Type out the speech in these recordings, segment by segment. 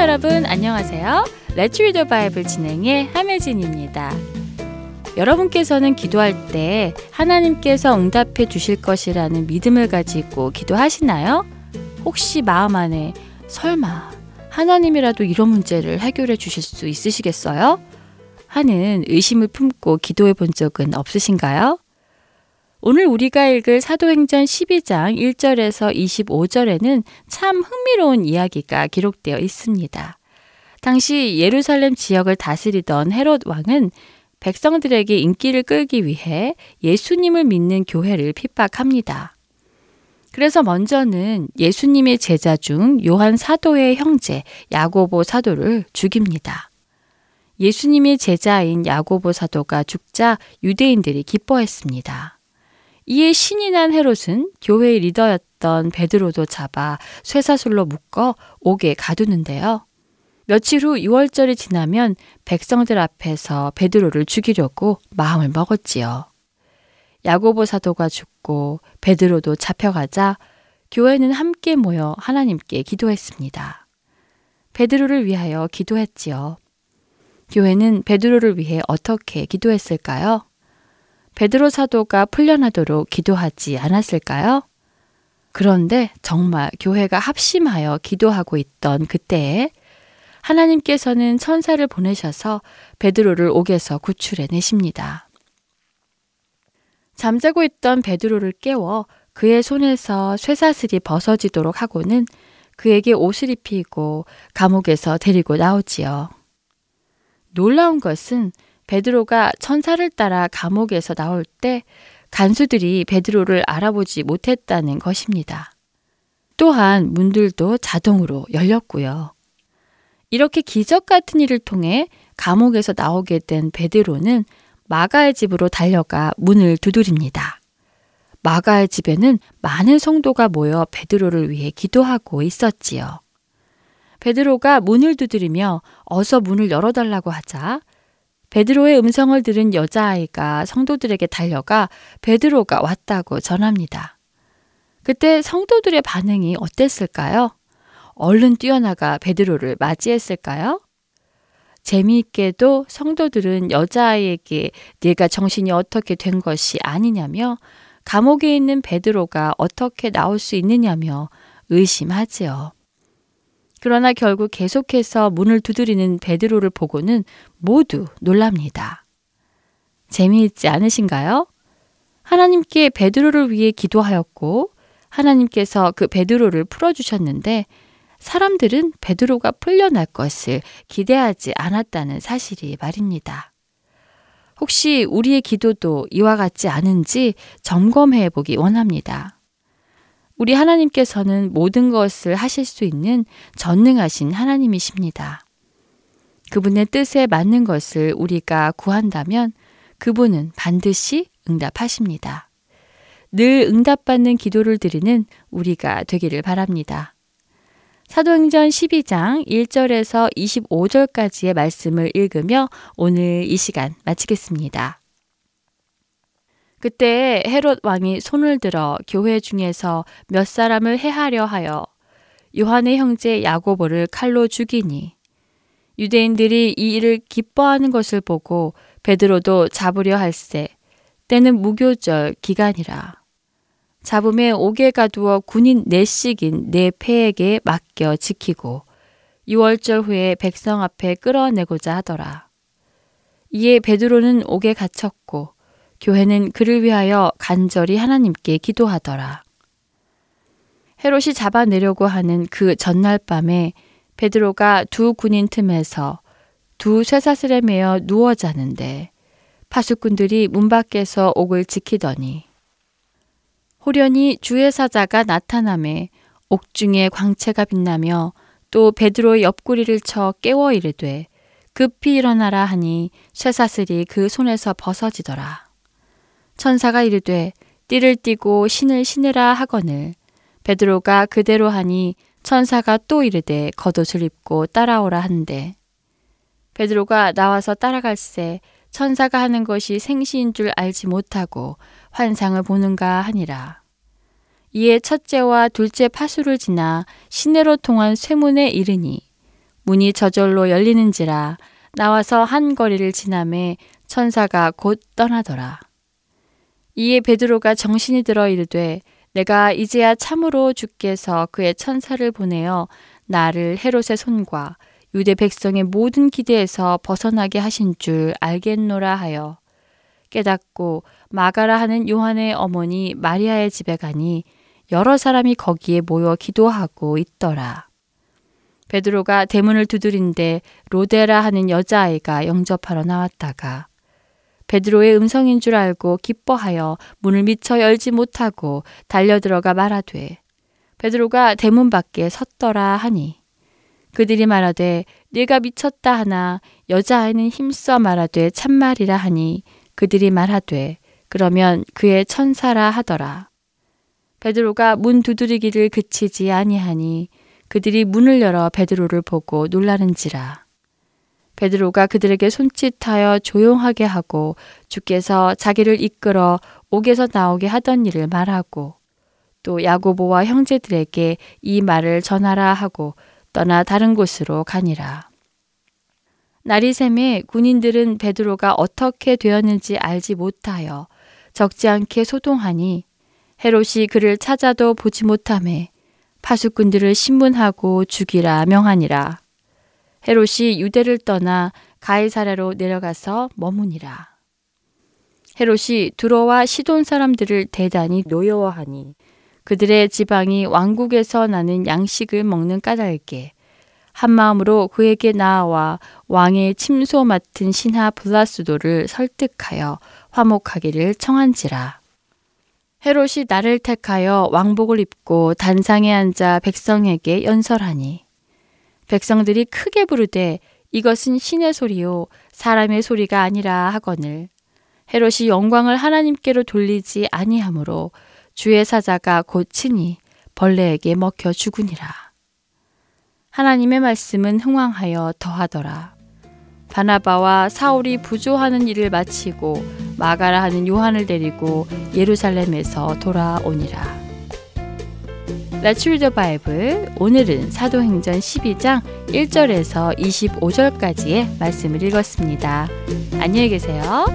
여러분 안녕하세요. Let's Read the Bible 진행의 함혜진입니다. 여러분께서는 기도할 때 하나님께서 응답해 주실 것이라는 믿음을 가지고 기도하시나요? 혹시 마음 안에 설마 하나님이라도 이런 문제를 해결해 주실 수 있으시겠어요? 하는 의심을 품고 기도해 본 적은 없으신가요? 오늘 우리가 읽을 사도행전 12장 1절에서 25절에는 참 흥미로운 이야기가 기록되어 있습니다. 당시 예루살렘 지역을 다스리던 헤롯 왕은 백성들에게 인기를 끌기 위해 예수님을 믿는 교회를 핍박합니다. 그래서 먼저는 예수님의 제자 중 요한 사도의 형제 야고보 사도를 죽입니다. 예수님의 제자인 야고보 사도가 죽자 유대인들이 기뻐했습니다. 이에 신이 난 헤롯은 교회의 리더였던 베드로도 잡아 쇠사슬로 묶어 옥에 가두는데요. 며칠 후 6월절이 지나면 백성들 앞에서 베드로를 죽이려고 마음을 먹었지요. 야고보 사도가 죽고 베드로도 잡혀가자 교회는 함께 모여 하나님께 기도했습니다. 베드로를 위하여 기도했지요. 교회는 베드로를 위해 어떻게 기도했을까요? 베드로 사도가 풀려나도록 기도하지 않았을까요? 그런데 정말 교회가 합심하여 기도하고 있던 그때에 하나님께서는 천사를 보내셔서 베드로를 옥에서 구출해 내십니다. 잠자고 있던 베드로를 깨워 그의 손에서 쇠사슬이 벗어지도록 하고는 그에게 옷을 입히고 감옥에서 데리고 나오지요. 놀라운 것은 베드로가 천사를 따라 감옥에서 나올 때 간수들이 베드로를 알아보지 못했다는 것입니다. 또한 문들도 자동으로 열렸고요. 이렇게 기적 같은 일을 통해 감옥에서 나오게 된 베드로는 마가의 집으로 달려가 문을 두드립니다. 마가의 집에는 많은 성도가 모여 베드로를 위해 기도하고 있었지요. 베드로가 문을 두드리며 어서 문을 열어달라고 하자 베드로의 음성을 들은 여자아이가 성도들에게 달려가 베드로가 왔다고 전합니다. 그때 성도들의 반응이 어땠을까요? 얼른 뛰어나가 베드로를 맞이했을까요? 재미있게도 성도들은 여자아이에게 네가 정신이 어떻게 된 것이 아니냐며 감옥에 있는 베드로가 어떻게 나올 수 있느냐며 의심하지요. 그러나 결국 계속해서 문을 두드리는 베드로를 보고는 모두 놀랍니다. 재미있지 않으신가요? 하나님께 베드로를 위해 기도하였고 하나님께서 그 베드로를 풀어주셨는데 사람들은 베드로가 풀려날 것을 기대하지 않았다는 사실이 말입니다. 혹시 우리의 기도도 이와 같지 않은지 점검해 보기 원합니다. 우리 하나님께서는 모든 것을 하실 수 있는 전능하신 하나님이십니다. 그분의 뜻에 맞는 것을 우리가 구한다면 그분은 반드시 응답하십니다. 늘 응답받는 기도를 드리는 우리가 되기를 바랍니다. 사도행전 12장 1절에서 25절까지의 말씀을 읽으며 오늘 이 시간 마치겠습니다. 그때 헤롯 왕이 손을 들어 교회 중에서 몇 사람을 해하려 하여 요한의 형제 야고보를 칼로 죽이니 유대인들이 이 일을 기뻐하는 것을 보고 베드로도 잡으려 할세 때는 무교절 기간이라 잡음에 옥에 가두어 군인 넷씩인 네 패에게 맡겨 지키고 6월절 후에 백성 앞에 끌어내고자 하더라. 이에 베드로는 옥에 갇혔고 교회는 그를 위하여 간절히 하나님께 기도하더라. 헤롯이 잡아내려고 하는 그 전날 밤에 베드로가 두 군인 틈에서 두 쇠사슬에 매어 누워 자는데 파수꾼들이 문 밖에서 옥을 지키더니 호련히 주의 사자가 나타남에 옥중에 광채가 빛나며 또 베드로의 옆구리를 쳐 깨워 이르되 급히 일어나라 하니 쇠사슬이 그 손에서 벗어지더라. 천사가 이르되 띠를 띠고 신을 신으라 하거늘 베드로가 그대로 하니 천사가 또 이르되 겉옷을 입고 따라오라 한대 베드로가 나와서 따라갈새 천사가 하는 것이 생시인 줄 알지 못하고 환상을 보는가 하니라. 이에 첫째와 둘째 파수를 지나 시내로 통한 쇠문에 이르니 문이 저절로 열리는지라 나와서 한 거리를 지남에 천사가 곧 떠나더라. 이에 베드로가 정신이 들어 이르되 내가 이제야 참으로 주께서 그의 천사를 보내어 나를 헤롯의 손과 유대 백성의 모든 기대에서 벗어나게 하신 줄 알겠노라 하여 깨닫고 마가라 하는 요한의 어머니 마리아의 집에 가니 여러 사람이 거기에 모여 기도하고 있더라. 베드로가 대문을 두드린데 로데라 하는 여자아이가 영접하러 나왔다가 베드로의 음성인 줄 알고 기뻐하여 문을 미처 열지 못하고 달려들어가 말하되 베드로가 대문 밖에 섰더라 하니 그들이 말하되 네가 미쳤다 하나 여자아이는 힘써 말하되 참말이라 하니 그들이 말하되 그러면 그의 천사라 하더라. 베드로가 문 두드리기를 그치지 아니하니 그들이 문을 열어 베드로를 보고 놀라는지라. 베드로가 그들에게 손짓하여 조용하게 하고 주께서 자기를 이끌어 옥에서 나오게 하던 일을 말하고 또 야고보와 형제들에게 이 말을 전하라 하고 떠나 다른 곳으로 가니라. 날이 샘에 군인들은 베드로가 어떻게 되었는지 알지 못하여 적지 않게 소동하니 헤롯이 그를 찾아도 보지 못함에 파수꾼들을 신문하고 죽이라 명하니라. 헤롯이 유대를 떠나 가이사랴로 내려가서 머무니라. 헤롯이 두로와 시돈 사람들을 대단히 노여워하니 그들의 지방이 왕국에서 나는 양식을 먹는 까닭에 한 마음으로 그에게 나아와 왕의 침소 맡은 신하 블라스도를 설득하여 화목하기를 청한지라. 헤롯이 나를 택하여 왕복을 입고 단상에 앉아 백성에게 연설하니 백성들이 크게 부르되 이것은 신의 소리요 사람의 소리가 아니라 하거늘 헤롯이 영광을 하나님께로 돌리지 아니하므로 주의 사자가 곧 친히 벌레에게 먹혀 죽으니라. 하나님의 말씀은 흥왕하여 더하더라. 바나바와 사울이 부조하는 일을 마치고 마가라 하는 요한을 데리고 예루살렘에서 돌아오니라. The Bible. 오늘은 사도행전 12장 1절에서 25절까지의 말씀을 읽었습니다. 안녕히 계세요.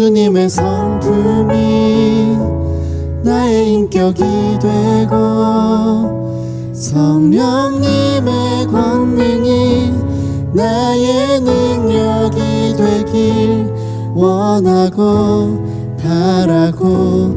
예수님의 성품이 나의 인격이 되고 성령님의 권능이 나의 능력이 되길 원하고 바라고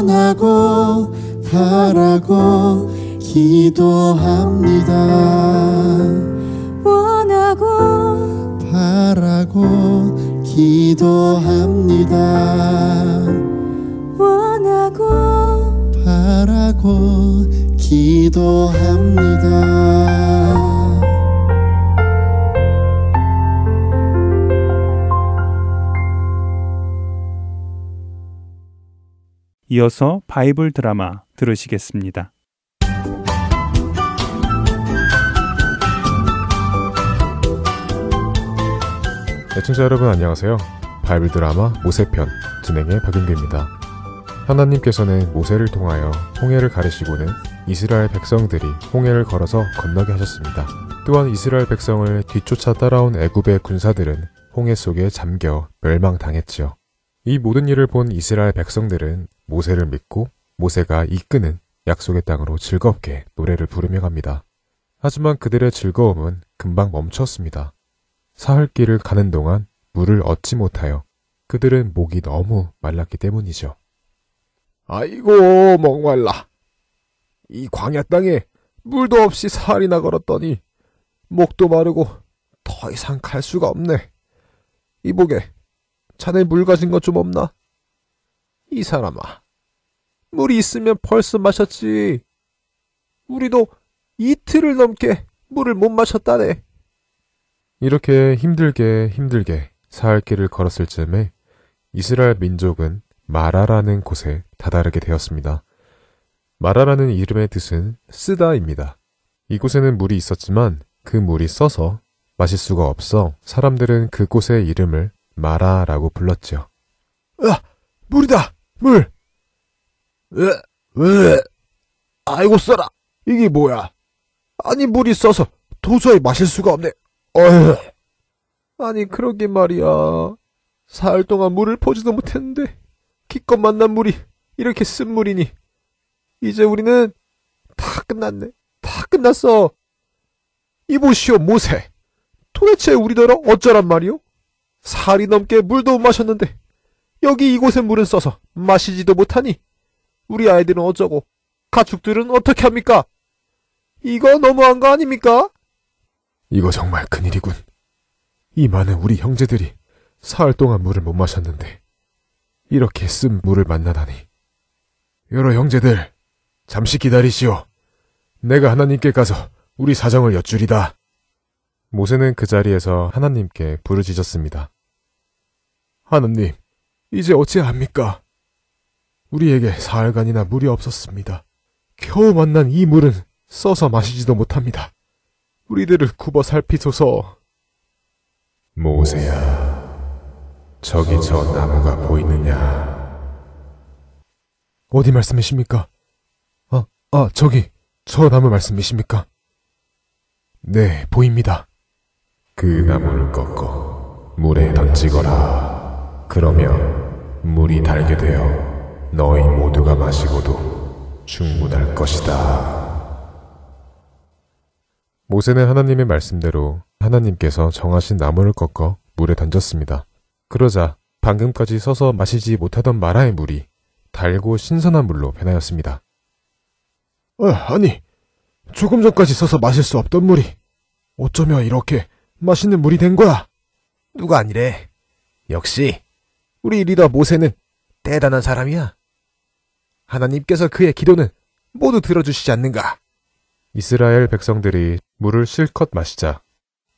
선하고 바라고 기도합니다. 원하고 바라고 기도합니다. 원하고 바라고 기도합니다. 어서 바이블 드라마 들으시겠습니다. 애청자 여러분 안녕하세요. 바이블 드라마 모세편 진행의 박윤규입니다. 하나님께서는 모세를 통하여 홍해를 가르시고는 이스라엘 백성들이 홍해를 걸어서 건너게 하셨습니다. 또한 이스라엘 백성을 뒤쫓아 따라온 애굽의 군사들은 홍해 속에 잠겨 멸망당했지요. 이 모든 일을 본 이스라엘 백성들은 모세를 믿고 모세가 이끄는 약속의 땅으로 즐겁게 노래를 부르며 갑니다. 하지만 그들의 즐거움은 금방 멈췄습니다. 사흘 길을 가는 동안 물을 얻지 못하여 그들은 목이 너무 말랐기 때문이죠. 아이고 목말라. 이 광야 땅에 물도 없이 사흘이나 걸었더니 목도 마르고 더 이상 갈 수가 없네. 이보게 자네 물 가진 것 좀 없나? 이 사람아, 물이 있으면 벌써 마셨지. 우리도 이틀을 넘게 물을 못 마셨다네. 이렇게 힘들게 힘들게 사흘 길을 걸었을 즈음에 이스라엘 민족은 마라라는 곳에 다다르게 되었습니다. 마라라는 이름의 뜻은 쓰다입니다. 이곳에는 물이 있었지만 그 물이 써서 마실 수가 없어 사람들은 그곳의 이름을 마라라고 불렀죠. 아, 물이다! 물! 왜, 왜? 아이고 써라! 이게 뭐야? 아니 물이 써서 도저히 마실 수가 없네. 어휴. 아니 그러게 말이야. 사흘 동안 물을 보지도 못했는데 기껏 만난 물이 이렇게 쓴 물이니 이제 우리는 다 끝났네. 다 끝났어. 이보시오 모세. 도대체 우리더러 어쩌란 말이오? 살이 넘게 물도 못 마셨는데 여기 이곳에 물은 써서 마시지도 못하니 우리 아이들은 어쩌고 가축들은 어떻게 합니까? 이거 너무한 거 아닙니까? 이거 정말 큰일이군. 이 많은 우리 형제들이 사흘 동안 물을 못 마셨는데 이렇게 쓴 물을 만나다니. 여러 형제들, 잠시 기다리시오. 내가 하나님께 가서 우리 사정을 여쭈리다. 모세는 그 자리에서 하나님께 부르짖었습니다. 하나님, 이제 어찌합니까? 우리에게 사흘간이나 물이 없었습니다. 겨우 만난 이 물은 써서 마시지도 못합니다. 우리들을 굽어 살피소서. 모세야, 저기 저 나무가 보이느냐? 어디 말씀이십니까? 아, 아, 저기, 저 나무 말씀이십니까? 네, 보입니다. 그 나무를 꺾어 물에 던지거라. 그러면 물이 달게 되어 너희 모두가 마시고도 충분할 것이다. 모세는 하나님의 말씀대로 하나님께서 정하신 나무를 꺾어 물에 던졌습니다. 그러자 방금까지 서서 마시지 못하던 마라의 물이 달고 신선한 물로 변하였습니다. 어, 아니, 조금 전까지 서서 마실 수 없던 물이 어쩌면 이렇게 맛있는 물이 된 거야. 누가 아니래. 역시 우리 리더 모세는 대단한 사람이야. 하나님께서 그의 기도는 모두 들어주시지 않는가. 이스라엘 백성들이 물을 실컷 마시자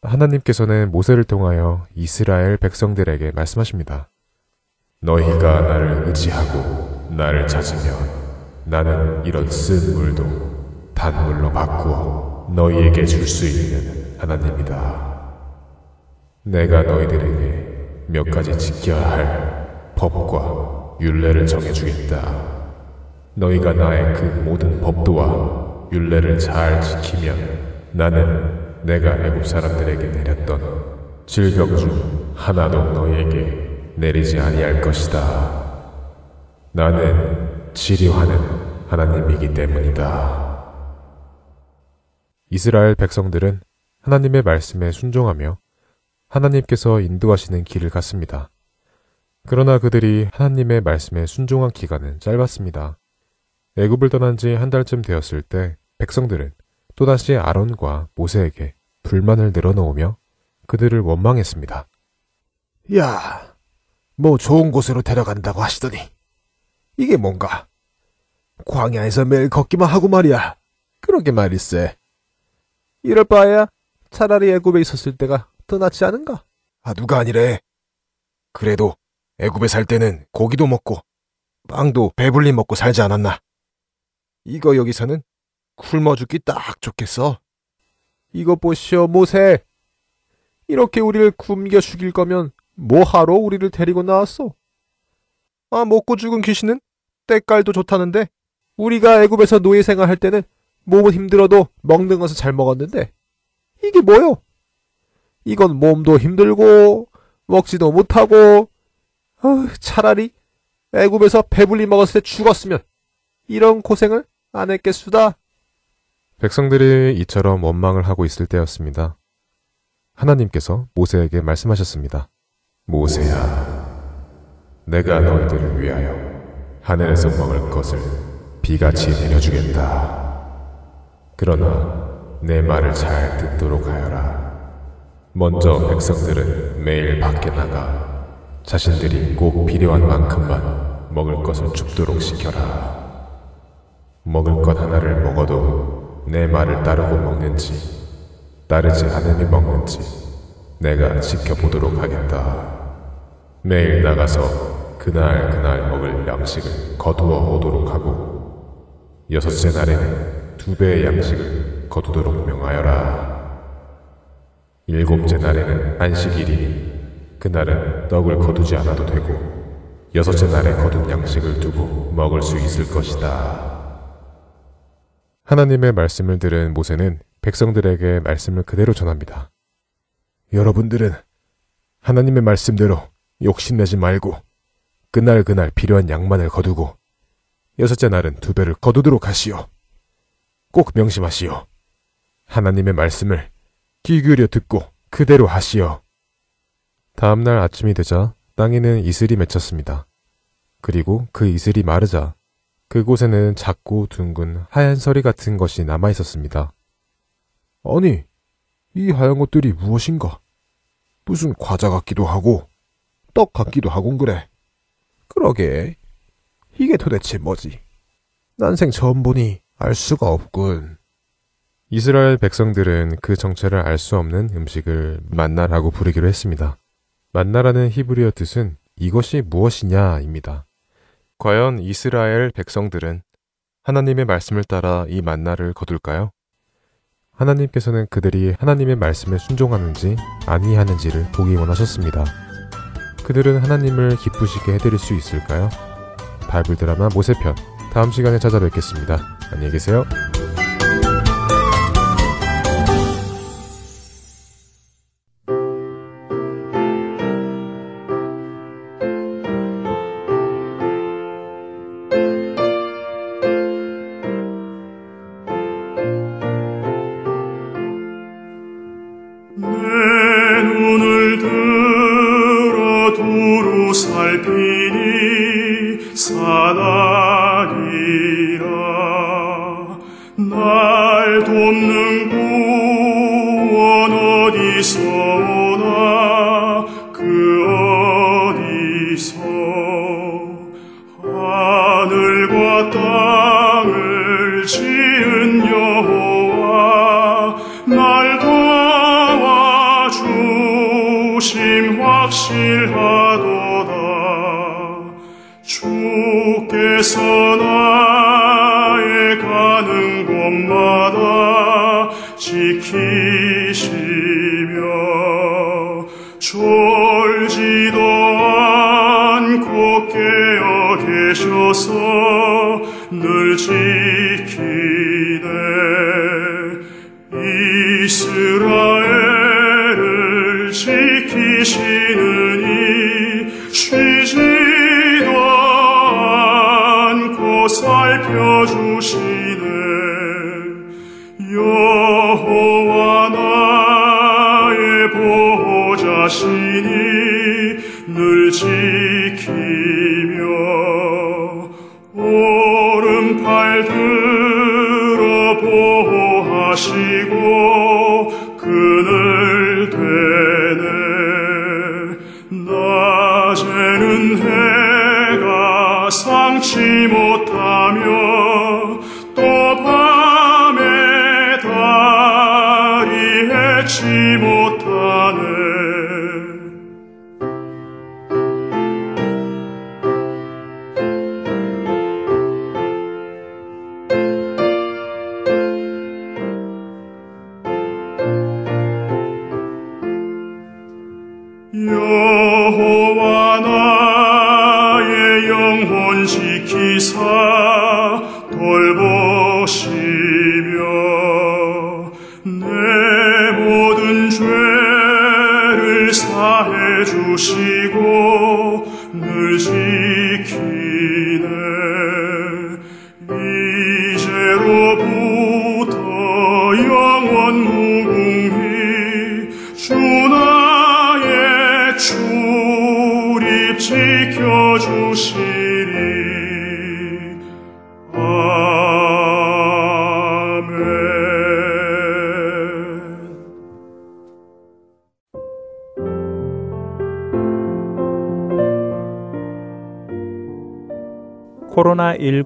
하나님께서는 모세를 통하여 이스라엘 백성들에게 말씀하십니다. 너희가 나를 의지하고 나를 찾으면 나는 이런 쓴 물도 단물로 바꾸어 너희에게 줄 수 있는 하나님이다. 내가 너희들에게 몇 가지 지켜야 할 법과 율례를 정해주겠다. 너희가 나의 그 모든 법도와 율례를 잘 지키면 나는 내가 애굽 사람들에게 내렸던 질병 중 하나도 너희에게 내리지 아니할 것이다. 나는 치료하는 하나님이기 때문이다. 이스라엘 백성들은 하나님의 말씀에 순종하며 하나님께서 인도하시는 길을 갔습니다. 그러나 그들이 하나님의 말씀에 순종한 기간은 짧았습니다. 애굽을 떠난 지 한 달쯤 되었을 때 백성들은 또다시 아론과 모세에게 불만을 늘어놓으며 그들을 원망했습니다. 야, 뭐 좋은 곳으로 데려간다고 하시더니 이게 뭔가 광야에서 매일 걷기만 하고 말이야. 그러게 말일세. 이럴 바에야 차라리 애굽에 있었을 때가 더 낫지 않은가? 아 누가 아니래. 그래도 애굽에 살 때는 고기도 먹고 빵도 배불리 먹고 살지 않았나. 이거 여기서는 굶어 죽기 딱 좋겠어. 이것 보시오, 모세. 이렇게 우리를 굶겨 죽일 거면 뭐하러 우리를 데리고 나왔어? 아, 먹고 죽은 귀신은 때깔도 좋다는데 우리가 애굽에서 노예 생활할 때는 몸은 힘들어도 먹는 것은 잘 먹었는데 이게 뭐요? 이건 몸도 힘들고 먹지도 못하고 어, 차라리 애굽에서 배불리 먹었을 때 죽었으면 이런 고생을 안 했겠수다. 백성들이 이처럼 원망을 하고 있을 때였습니다. 하나님께서 모세에게 말씀하셨습니다. 모세야, 내가 너희들을 위하여 하늘에서 먹을 것을 비같이 내려주겠다. 그러나 내 말을 잘 듣도록 하여라. 먼저 백성들은 매일 밖에 나가 자신들이 꼭 필요한 만큼만 먹을 것을 죽도록 시켜라. 먹을 것 하나를 먹어도 내 말을 따르고 먹는지 따르지 않으니 먹는지 내가 지켜보도록 하겠다. 매일 나가서 그날 그날 먹을 양식을 거두어 오도록 하고 여섯째 날에는 두 배의 양식을 거두도록 명하여라. 일곱째 날에는 안식일이니 그날은 떡을 거두지 않아도 되고 여섯째 날에 거둔 양식을 두고 먹을 수 있을 것이다. 하나님의 말씀을 들은 모세는 백성들에게 말씀을 그대로 전합니다. 여러분들은 하나님의 말씀대로 욕심내지 말고 그날 그날 필요한 양만을 거두고 여섯째 날은 두 배를 거두도록 하시오. 꼭 명심하시오. 하나님의 말씀을 귀 기울여 듣고 그대로 하시오. 다음날 아침이 되자 땅에는 이슬이 맺혔습니다. 그리고 그 이슬이 마르자 그곳에는 작고 둥근 하얀 서리 같은 것이 남아 있었습니다. 아니, 이 하얀 것들이 무엇인가? 무슨 과자 같기도 하고, 떡 같기도 하군 그래. 그러게, 이게 도대체 뭐지? 난생 처음 보니 알 수가 없군. 이스라엘 백성들은 그 정체를 알 수 없는 음식을 만나라고 부르기로 했습니다. 만나라는 히브리어 뜻은 이것이 무엇이냐입니다. 과연 이스라엘 백성들은 하나님의 말씀을 따라 이 만나를 거둘까요? 하나님께서는 그들이 하나님의 말씀에 순종하는지 아니하는지를 보기 원하셨습니다. 그들은 하나님을 기쁘시게 해드릴 수 있을까요? 바이블 드라마 모세편 다음 시간에 찾아뵙겠습니다. 안녕히 계세요. 여호와 나의 보호자시니 늘 지키며 오른팔 들어 보호하시니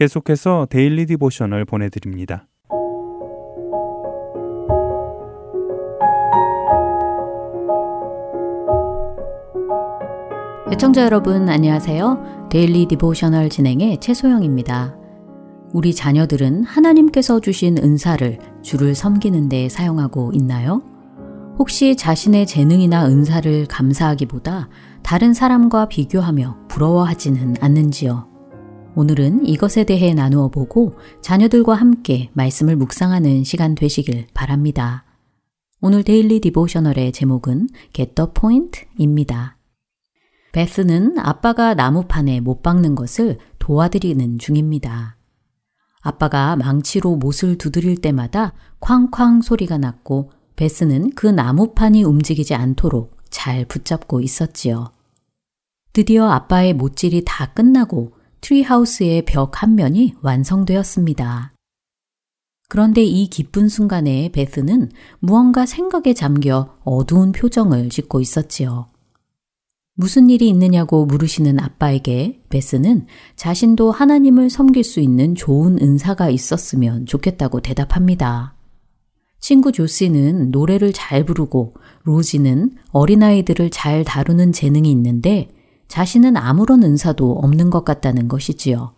계속해서 Daily Devotional 보내드립니다. 애청자 여러분 안녕하세요. Daily Devotional 진행의 최소영입니다. 우리 자녀들은 하나님께서 주신 은사를 주를 섬기는 데 사용하고 있나요? 혹시 자신의 재능이나 은사를 감사하기보다 다른 사람과 비교하며 부러워하지는 않는지요? 오늘은 이것에 대해 나누어 보고 자녀들과 함께 말씀을 묵상하는 시간 되시길 바랍니다. 오늘 Daily Devotional의 제목은 Get the Point입니다. 베스는 아빠가 나무판에 못 박는 것을 도와드리는 중입니다. 아빠가 망치로 못을 두드릴 때마다 쾅쾅 소리가 났고 베스는 그 나무판이 움직이지 않도록 잘 붙잡고 있었지요. 드디어 아빠의 못질이 다 끝나고 tree house의 벽 한 면이 완성되었습니다. 그런데 이 기쁜 순간에 베스는 무언가 생각에 잠겨 어두운 표정을 짓고 있었지요. 무슨 일이 있느냐고 물으시는 아빠에게 베스는 자신도 하나님을 섬길 수 있는 좋은 은사가 있었으면 좋겠다고 대답합니다. 친구 조시는 노래를 잘 부르고 로지는 어린아이들을 잘 다루는 재능이 있는데 자신은 아무런 은사도 없는 것 같다는 것이지요.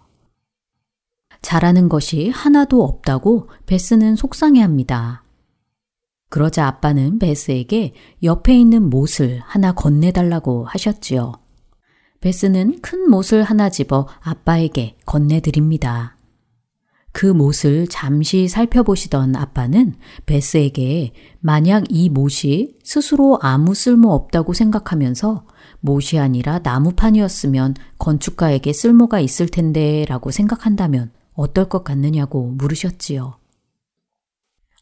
잘하는 것이 하나도 없다고 베스는 속상해 합니다. 그러자 아빠는 베스에게 옆에 있는 못을 하나 건네달라고 하셨지요. 베스는 큰 못을 하나 집어 아빠에게 건네드립니다. 그 못을 잠시 살펴보시던 아빠는 베스에게 만약 이 못이 스스로 아무 쓸모 없다고 생각하면서 못이 아니라 나무판이었으면 건축가에게 쓸모가 있을 텐데 라고 생각한다면 어떨 것 같느냐고 물으셨지요.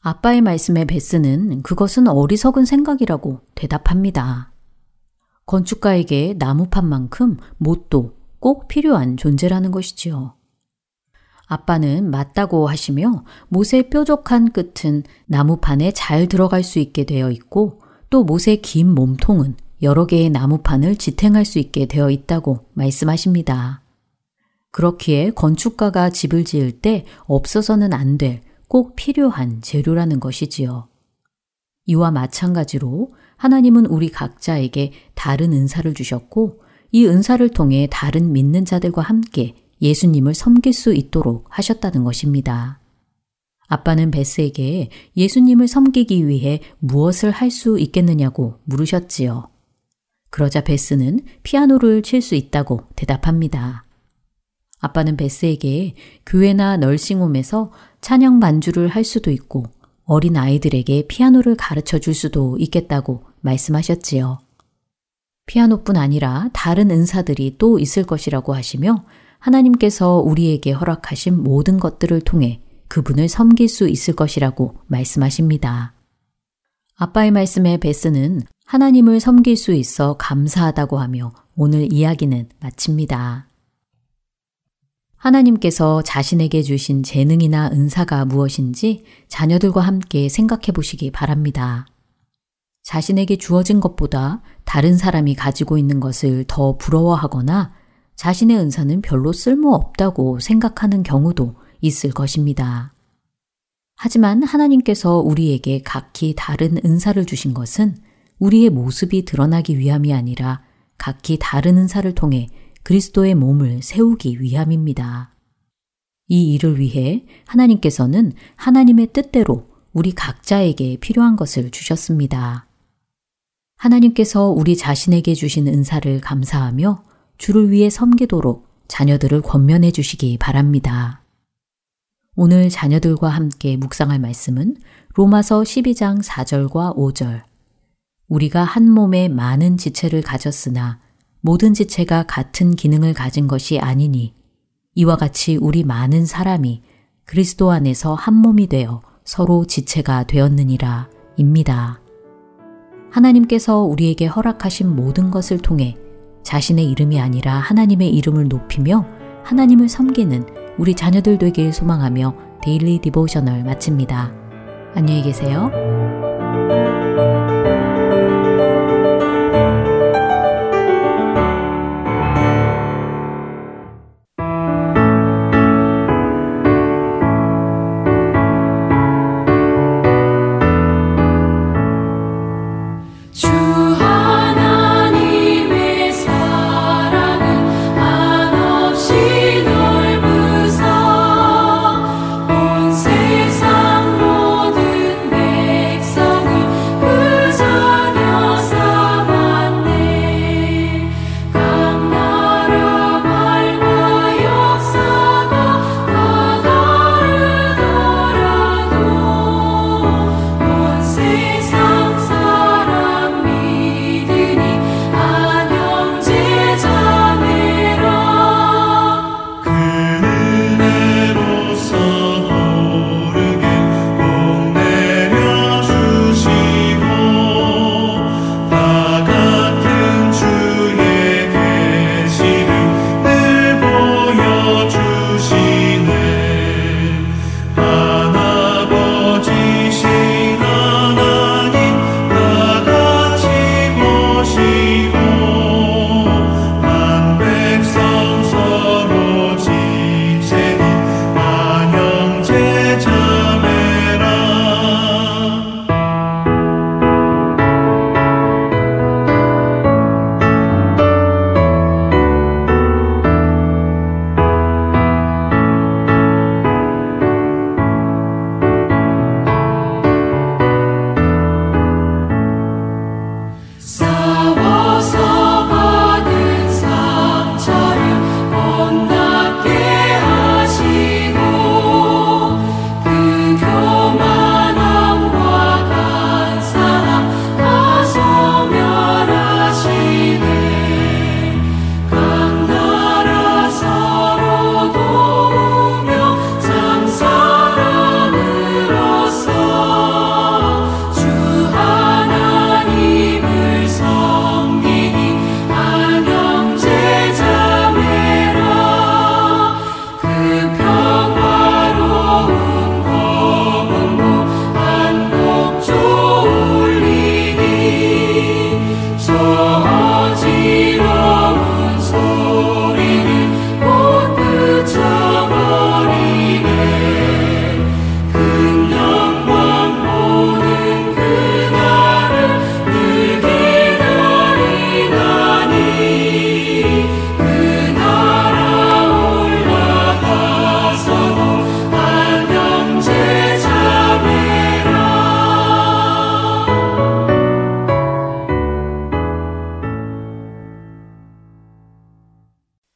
아빠의 말씀에 베스는 그것은 어리석은 생각이라고 대답합니다. 건축가에게 나무판만큼 못도 꼭 필요한 존재라는 것이지요. 아빠는 맞다고 하시며 못의 뾰족한 끝은 나무판에 잘 들어갈 수 있게 되어 있고 또 못의 긴 몸통은 여러 개의 나무판을 지탱할 수 있게 되어 있다고 말씀하십니다. 그렇기에 건축가가 집을 지을 때 없어서는 안 될 꼭 필요한 재료라는 것이지요. 이와 마찬가지로 하나님은 우리 각자에게 다른 은사를 주셨고 이 은사를 통해 다른 믿는 자들과 함께 예수님을 섬길 수 있도록 하셨다는 것입니다. 아빠는 베스에게 예수님을 섬기기 위해 무엇을 할 수 있겠느냐고 물으셨지요. 그러자 베스는 피아노를 칠 수 있다고 대답합니다. 아빠는 베스에게 교회나 널싱홈에서 찬양 반주를 할 수도 있고 어린 아이들에게 피아노를 가르쳐 줄 수도 있겠다고 말씀하셨지요. 피아노뿐 아니라 다른 은사들이 또 있을 것이라고 하시며 하나님께서 우리에게 허락하신 모든 것들을 통해 그분을 섬길 수 있을 것이라고 말씀하십니다. 아빠의 말씀에 베스는 하나님을 섬길 수 있어 감사하다고 하며 오늘 이야기는 마칩니다. 하나님께서 자신에게 주신 재능이나 은사가 무엇인지 자녀들과 함께 생각해 보시기 바랍니다. 자신에게 주어진 것보다 다른 사람이 가지고 있는 것을 더 부러워하거나 자신의 은사는 별로 쓸모없다고 생각하는 경우도 있을 것입니다. 하지만 하나님께서 우리에게 각기 다른 은사를 주신 것은 우리의 모습이 드러나기 위함이 아니라 각기 다른 은사를 통해 그리스도의 몸을 세우기 위함입니다. 이 일을 위해 하나님께서는 하나님의 뜻대로 우리 각자에게 필요한 것을 주셨습니다. 하나님께서 우리 자신에게 주신 은사를 감사하며 주를 위해 섬기도록 자녀들을 권면해 주시기 바랍니다. 오늘 자녀들과 함께 묵상할 말씀은 로마서 12장 4절과 5절. 우리가 한 몸에 많은 지체를 가졌으나 모든 지체가 같은 기능을 가진 것이 아니니 이와 같이 우리 많은 사람이 그리스도 안에서 한 몸이 되어 서로 지체가 되었느니라 입니다. 하나님께서 우리에게 허락하신 모든 것을 통해 자신의 이름이 아니라 하나님의 이름을 높이며 하나님을 섬기는 우리 자녀들 되길 소망하며 Daily Devotional 마칩니다. 안녕히 계세요.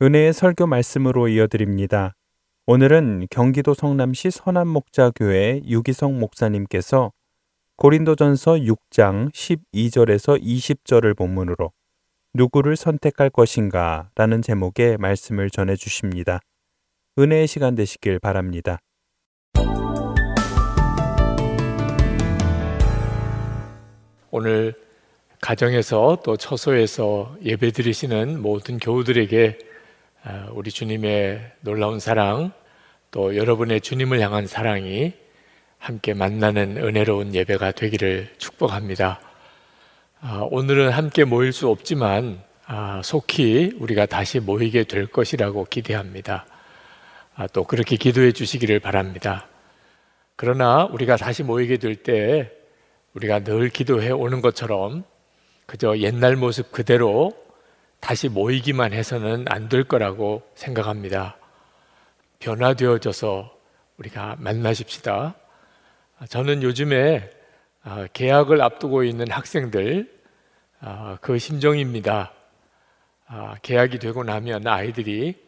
은혜의 설교 말씀으로 이어드립니다. 오늘은 경기도 성남시 선한목자교회 유기성 목사님께서 고린도전서 6장 12절에서 20절을 본문으로 누구를 선택할 것인가 라는 제목의 말씀을 전해 주십니다. 은혜의 시간 되시길 바랍니다. 오늘 가정에서 또 처소에서 예배 드리시는 모든 교우들에게 아, 우리 주님의 놀라운 사랑, 또 여러분의 주님을 향한 사랑이 함께 만나는 은혜로운 예배가 되기를 축복합니다. 아, 오늘은 함께 모일 수 없지만 아, 속히 우리가 다시 모이게 될 것이라고 기대합니다. 아, 또 그렇게 기도해 주시기를 바랍니다. 그러나 우리가 다시 모이게 될 때 우리가 늘 기도해 오는 것처럼 그저 옛날 모습 그대로 다시 모이기만 해서는 안 될 거라고 생각합니다. 변화되어져서 우리가 만나십시다. 저는 요즘에 아, 계약을 앞두고 있는 학생들 아, 그 심정입니다. 아, 계약이 되고 나면 아이들이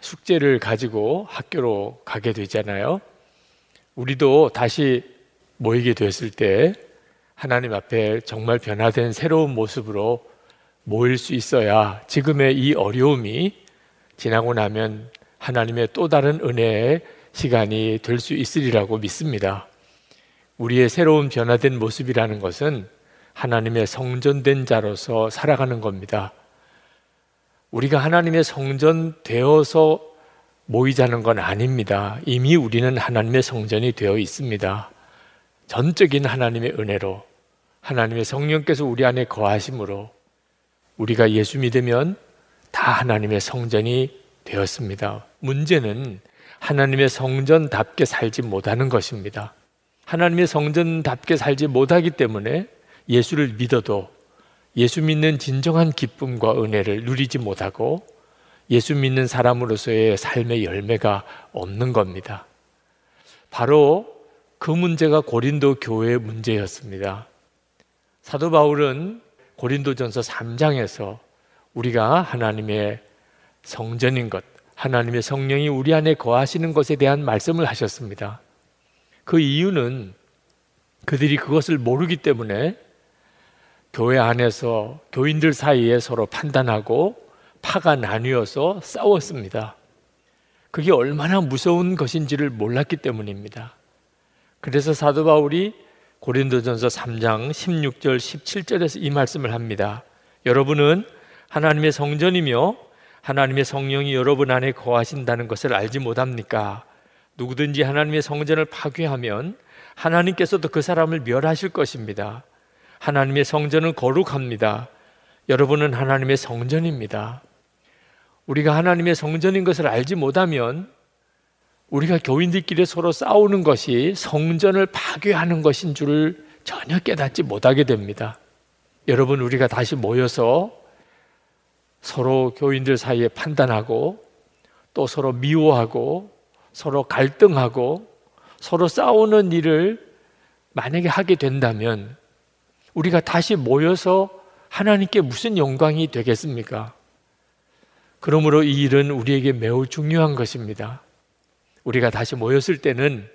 숙제를 가지고 학교로 가게 되잖아요. 우리도 다시 모이게 됐을 때 하나님 앞에 정말 변화된 새로운 모습으로 모일 수 있어야 지금의 이 어려움이 지나고 나면 하나님의 또 다른 은혜의 시간이 될 수 있으리라고 믿습니다. 우리의 새로운 변화된 모습이라는 것은 하나님의 성전된 자로서 살아가는 겁니다. 우리가 하나님의 성전 되어서 모이자는 건 아닙니다. 이미 우리는 하나님의 성전이 되어 있습니다. 전적인 하나님의 은혜로 하나님의 성령께서 우리 안에 거하심으로 우리가 예수 믿으면 다 하나님의 성전이 되었습니다. 문제는 하나님의 성전답게 살지 못하는 것입니다. 하나님의 성전답게 살지 못하기 때문에 예수를 믿어도 예수 믿는 진정한 기쁨과 은혜를 누리지 못하고 예수 믿는 사람으로서의 삶의 열매가 없는 겁니다. 바로 그 문제가 고린도 교회의 문제였습니다. 사도 바울은 고린도전서 3장에서 우리가 하나님의 성전인 것, 하나님의 성령이 우리 안에 거하시는 것에 대한 말씀을 하셨습니다. 그 이유는 그들이 그것을 모르기 때문에 교회 안에서 교인들 사이에 서로 판단하고 파가 나뉘어서 싸웠습니다. 그게 얼마나 무서운 것인지를 몰랐기 때문입니다. 그래서 사도 바울이 고린도전서 3장 16절 17절에서 이 말씀을 합니다. 여러분은 하나님의 성전이며 하나님의 성령이 여러분 안에 거하신다는 것을 알지 못합니까? 누구든지 하나님의 성전을 파괴하면 하나님께서도 그 사람을 멸하실 것입니다. 하나님의 성전은 거룩합니다. 여러분은 하나님의 성전입니다. 우리가 하나님의 성전인 것을 알지 못하면 우리가 교인들끼리 서로 싸우는 것이 성전을 파괴하는 것인 줄을 전혀 깨닫지 못하게 됩니다. 여러분, 우리가 다시 모여서 서로 교인들 사이에 판단하고 또 서로 미워하고 서로 갈등하고 서로 싸우는 일을 만약에 하게 된다면 우리가 다시 모여서 하나님께 무슨 영광이 되겠습니까? 그러므로 이 일은 우리에게 매우 중요한 것입니다. 우리가 다시 모였을 때는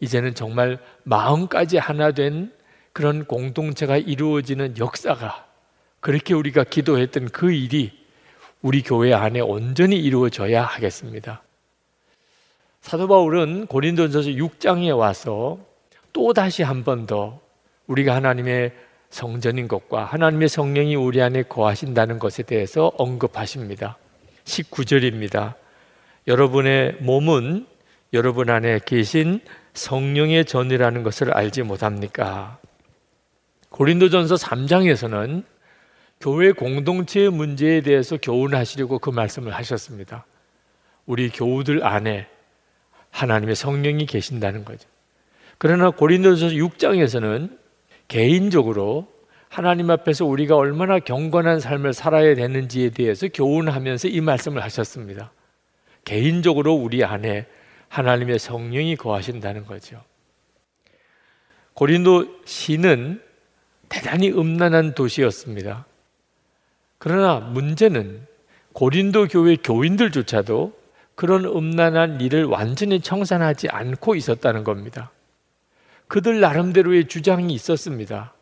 이제는 정말 마음까지 하나 된 그런 공동체가 이루어지는 역사가 그렇게 우리가 기도했던 그 일이 우리 교회 안에 온전히 이루어져야 하겠습니다. 사도 바울은 고린도전서 6장에 와서 또 다시 한 번 더 우리가 하나님의 성전인 것과 하나님의 성령이 우리 안에 거하신다는 것에 대해서 언급하십니다. 19절입니다. 여러분의 몸은 여러분 안에 계신 성령의 전이라는 것을 알지 못합니까? 고린도전서 3장에서는 교회 공동체의 문제에 대해서 교훈하시려고 그 말씀을 하셨습니다. 우리 교우들 안에 하나님의 성령이 계신다는 거죠. 그러나 고린도전서 6장에서는 개인적으로 하나님 앞에서 우리가 얼마나 경건한 삶을 살아야 되는지에 대해서 교훈하면서 이 말씀을 하셨습니다. 개인적으로 우리 안에 하나님의 성령이 거하신다는 거죠. 고린도 시는 대단히 음란한 도시였습니다. 그러나 문제는 고린도 교회 교인들조차도 그런 음란한 일을 완전히 청산하지 않고 있었다는 겁니다. 그들 나름대로의 주장이 있었습니다.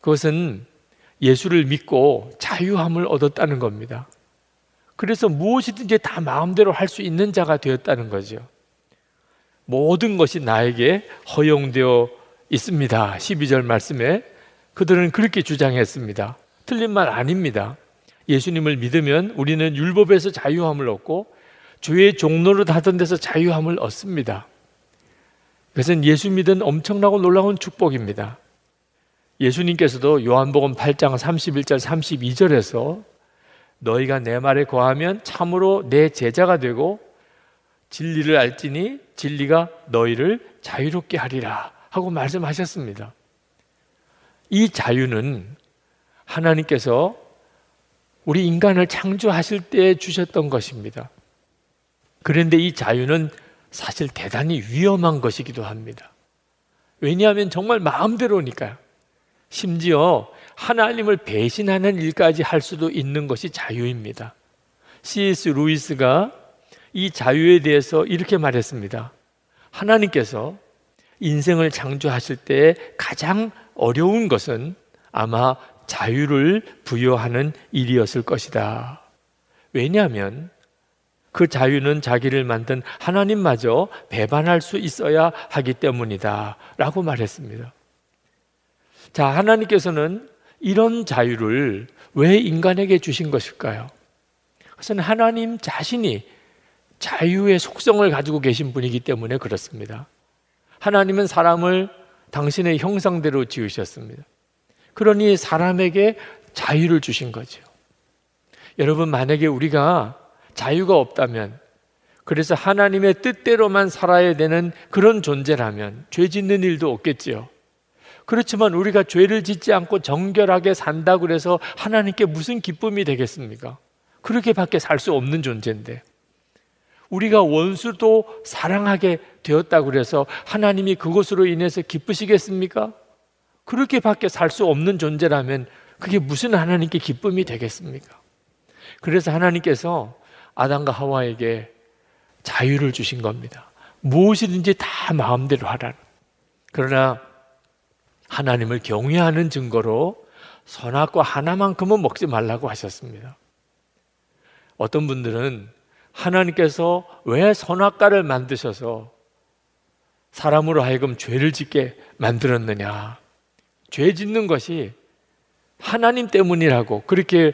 그것은 예수를 믿고 자유함을 얻었다는 겁니다. 그래서 무엇이든지 다 마음대로 할 수 있는 자가 되었다는 거죠. 모든 것이 나에게 허용되어 있습니다. 12절 말씀에 그들은 그렇게 주장했습니다. 틀린 말 아닙니다. 예수님을 믿으면 우리는 율법에서 자유함을 얻고 주의 종로를 하던 데서 자유함을 얻습니다. 그것은 예수 믿은 엄청나고 놀라운 축복입니다. 예수님께서도 요한복음 8장 31절 32절에서 너희가 내 말에 거하면 참으로 내 제자가 되고 진리를 알지니 진리가 너희를 자유롭게 하리라 하고 말씀하셨습니다. 이 자유는 하나님께서 우리 인간을 창조하실 때 주셨던 것입니다. 그런데 이 자유는 사실 대단히 위험한 것이기도 합니다. 왜냐하면 정말 마음대로니까요. 심지어 하나님을 배신하는 일까지 할 수도 있는 것이 자유입니다. C.S. 루이스가 이 자유에 대해서 이렇게 말했습니다. 하나님께서 인생을 창조하실 때 가장 어려운 것은 아마 자유를 부여하는 일이었을 것이다. 왜냐하면 그 자유는 자기를 만든 하나님마저 배반할 수 있어야 하기 때문이다. 라고 말했습니다. 자, 하나님께서는 이런 자유를 왜 인간에게 주신 것일까요? 그것은 하나님 자신이 자유의 속성을 가지고 계신 분이기 때문에 그렇습니다. 하나님은 사람을 당신의 형상대로 지으셨습니다. 그러니 사람에게 자유를 주신 거죠. 여러분, 만약에 우리가 자유가 없다면, 그래서 하나님의 뜻대로만 살아야 되는 그런 존재라면 죄 짓는 일도 없겠지요. 그렇지만 우리가 죄를 짓지 않고 정결하게 산다 그래서 하나님께 무슨 기쁨이 되겠습니까? 그렇게밖에 살 수 없는 존재인데. 우리가 원수도 사랑하게 되었다 그래서 하나님이 그것으로 인해서 기쁘시겠습니까? 그렇게밖에 살 수 없는 존재라면 그게 무슨 하나님께 기쁨이 되겠습니까? 그래서 하나님께서 아담과 하와에게 자유를 주신 겁니다. 무엇이든지 다 마음대로 하라. 그러나 하나님을 경외하는 증거로 선악과 하나만큼은 먹지 말라고 하셨습니다. 어떤 분들은 하나님께서 왜 선악과를 만드셔서 사람으로 하여금 죄를 짓게 만들었느냐. 죄 짓는 것이 하나님 때문이라고 그렇게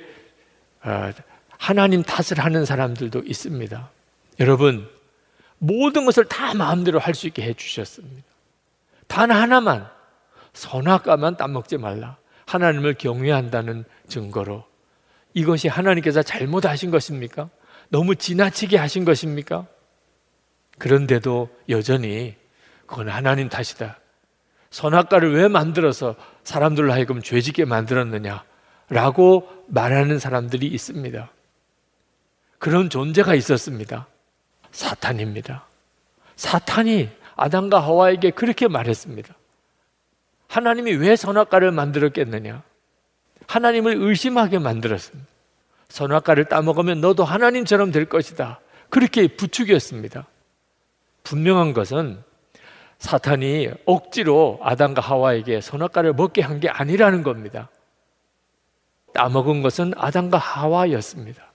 어, 하나님 탓을 하는 사람들도 있습니다. 여러분, 모든 것을 다 마음대로 할 수 있게 해주셨습니다. 단 하나만, 선악과만 따먹지 말라. 하나님을 경외한다는 증거로. 이것이 하나님께서 잘못하신 것입니까? 너무 지나치게 하신 것입니까? 그런데도 여전히 그건 하나님 탓이다. 선악과를 왜 만들어서 사람들로 하여금 죄짓게 만들었느냐? 라고 말하는 사람들이 있습니다. 그런 존재가 있었습니다. 사탄입니다. 사탄이 아담과 하와에게 그렇게 말했습니다. 하나님이 왜 선악과를 만들었겠느냐? 하나님을 의심하게 만들었습니다. 선악과를 따먹으면 너도 하나님처럼 될 것이다. 그렇게 부추겼습니다. 분명한 것은 사탄이 억지로 아담과 하와에게 선악과를 먹게 한 게 아니라는 겁니다. 따먹은 것은 아담과 하와였습니다.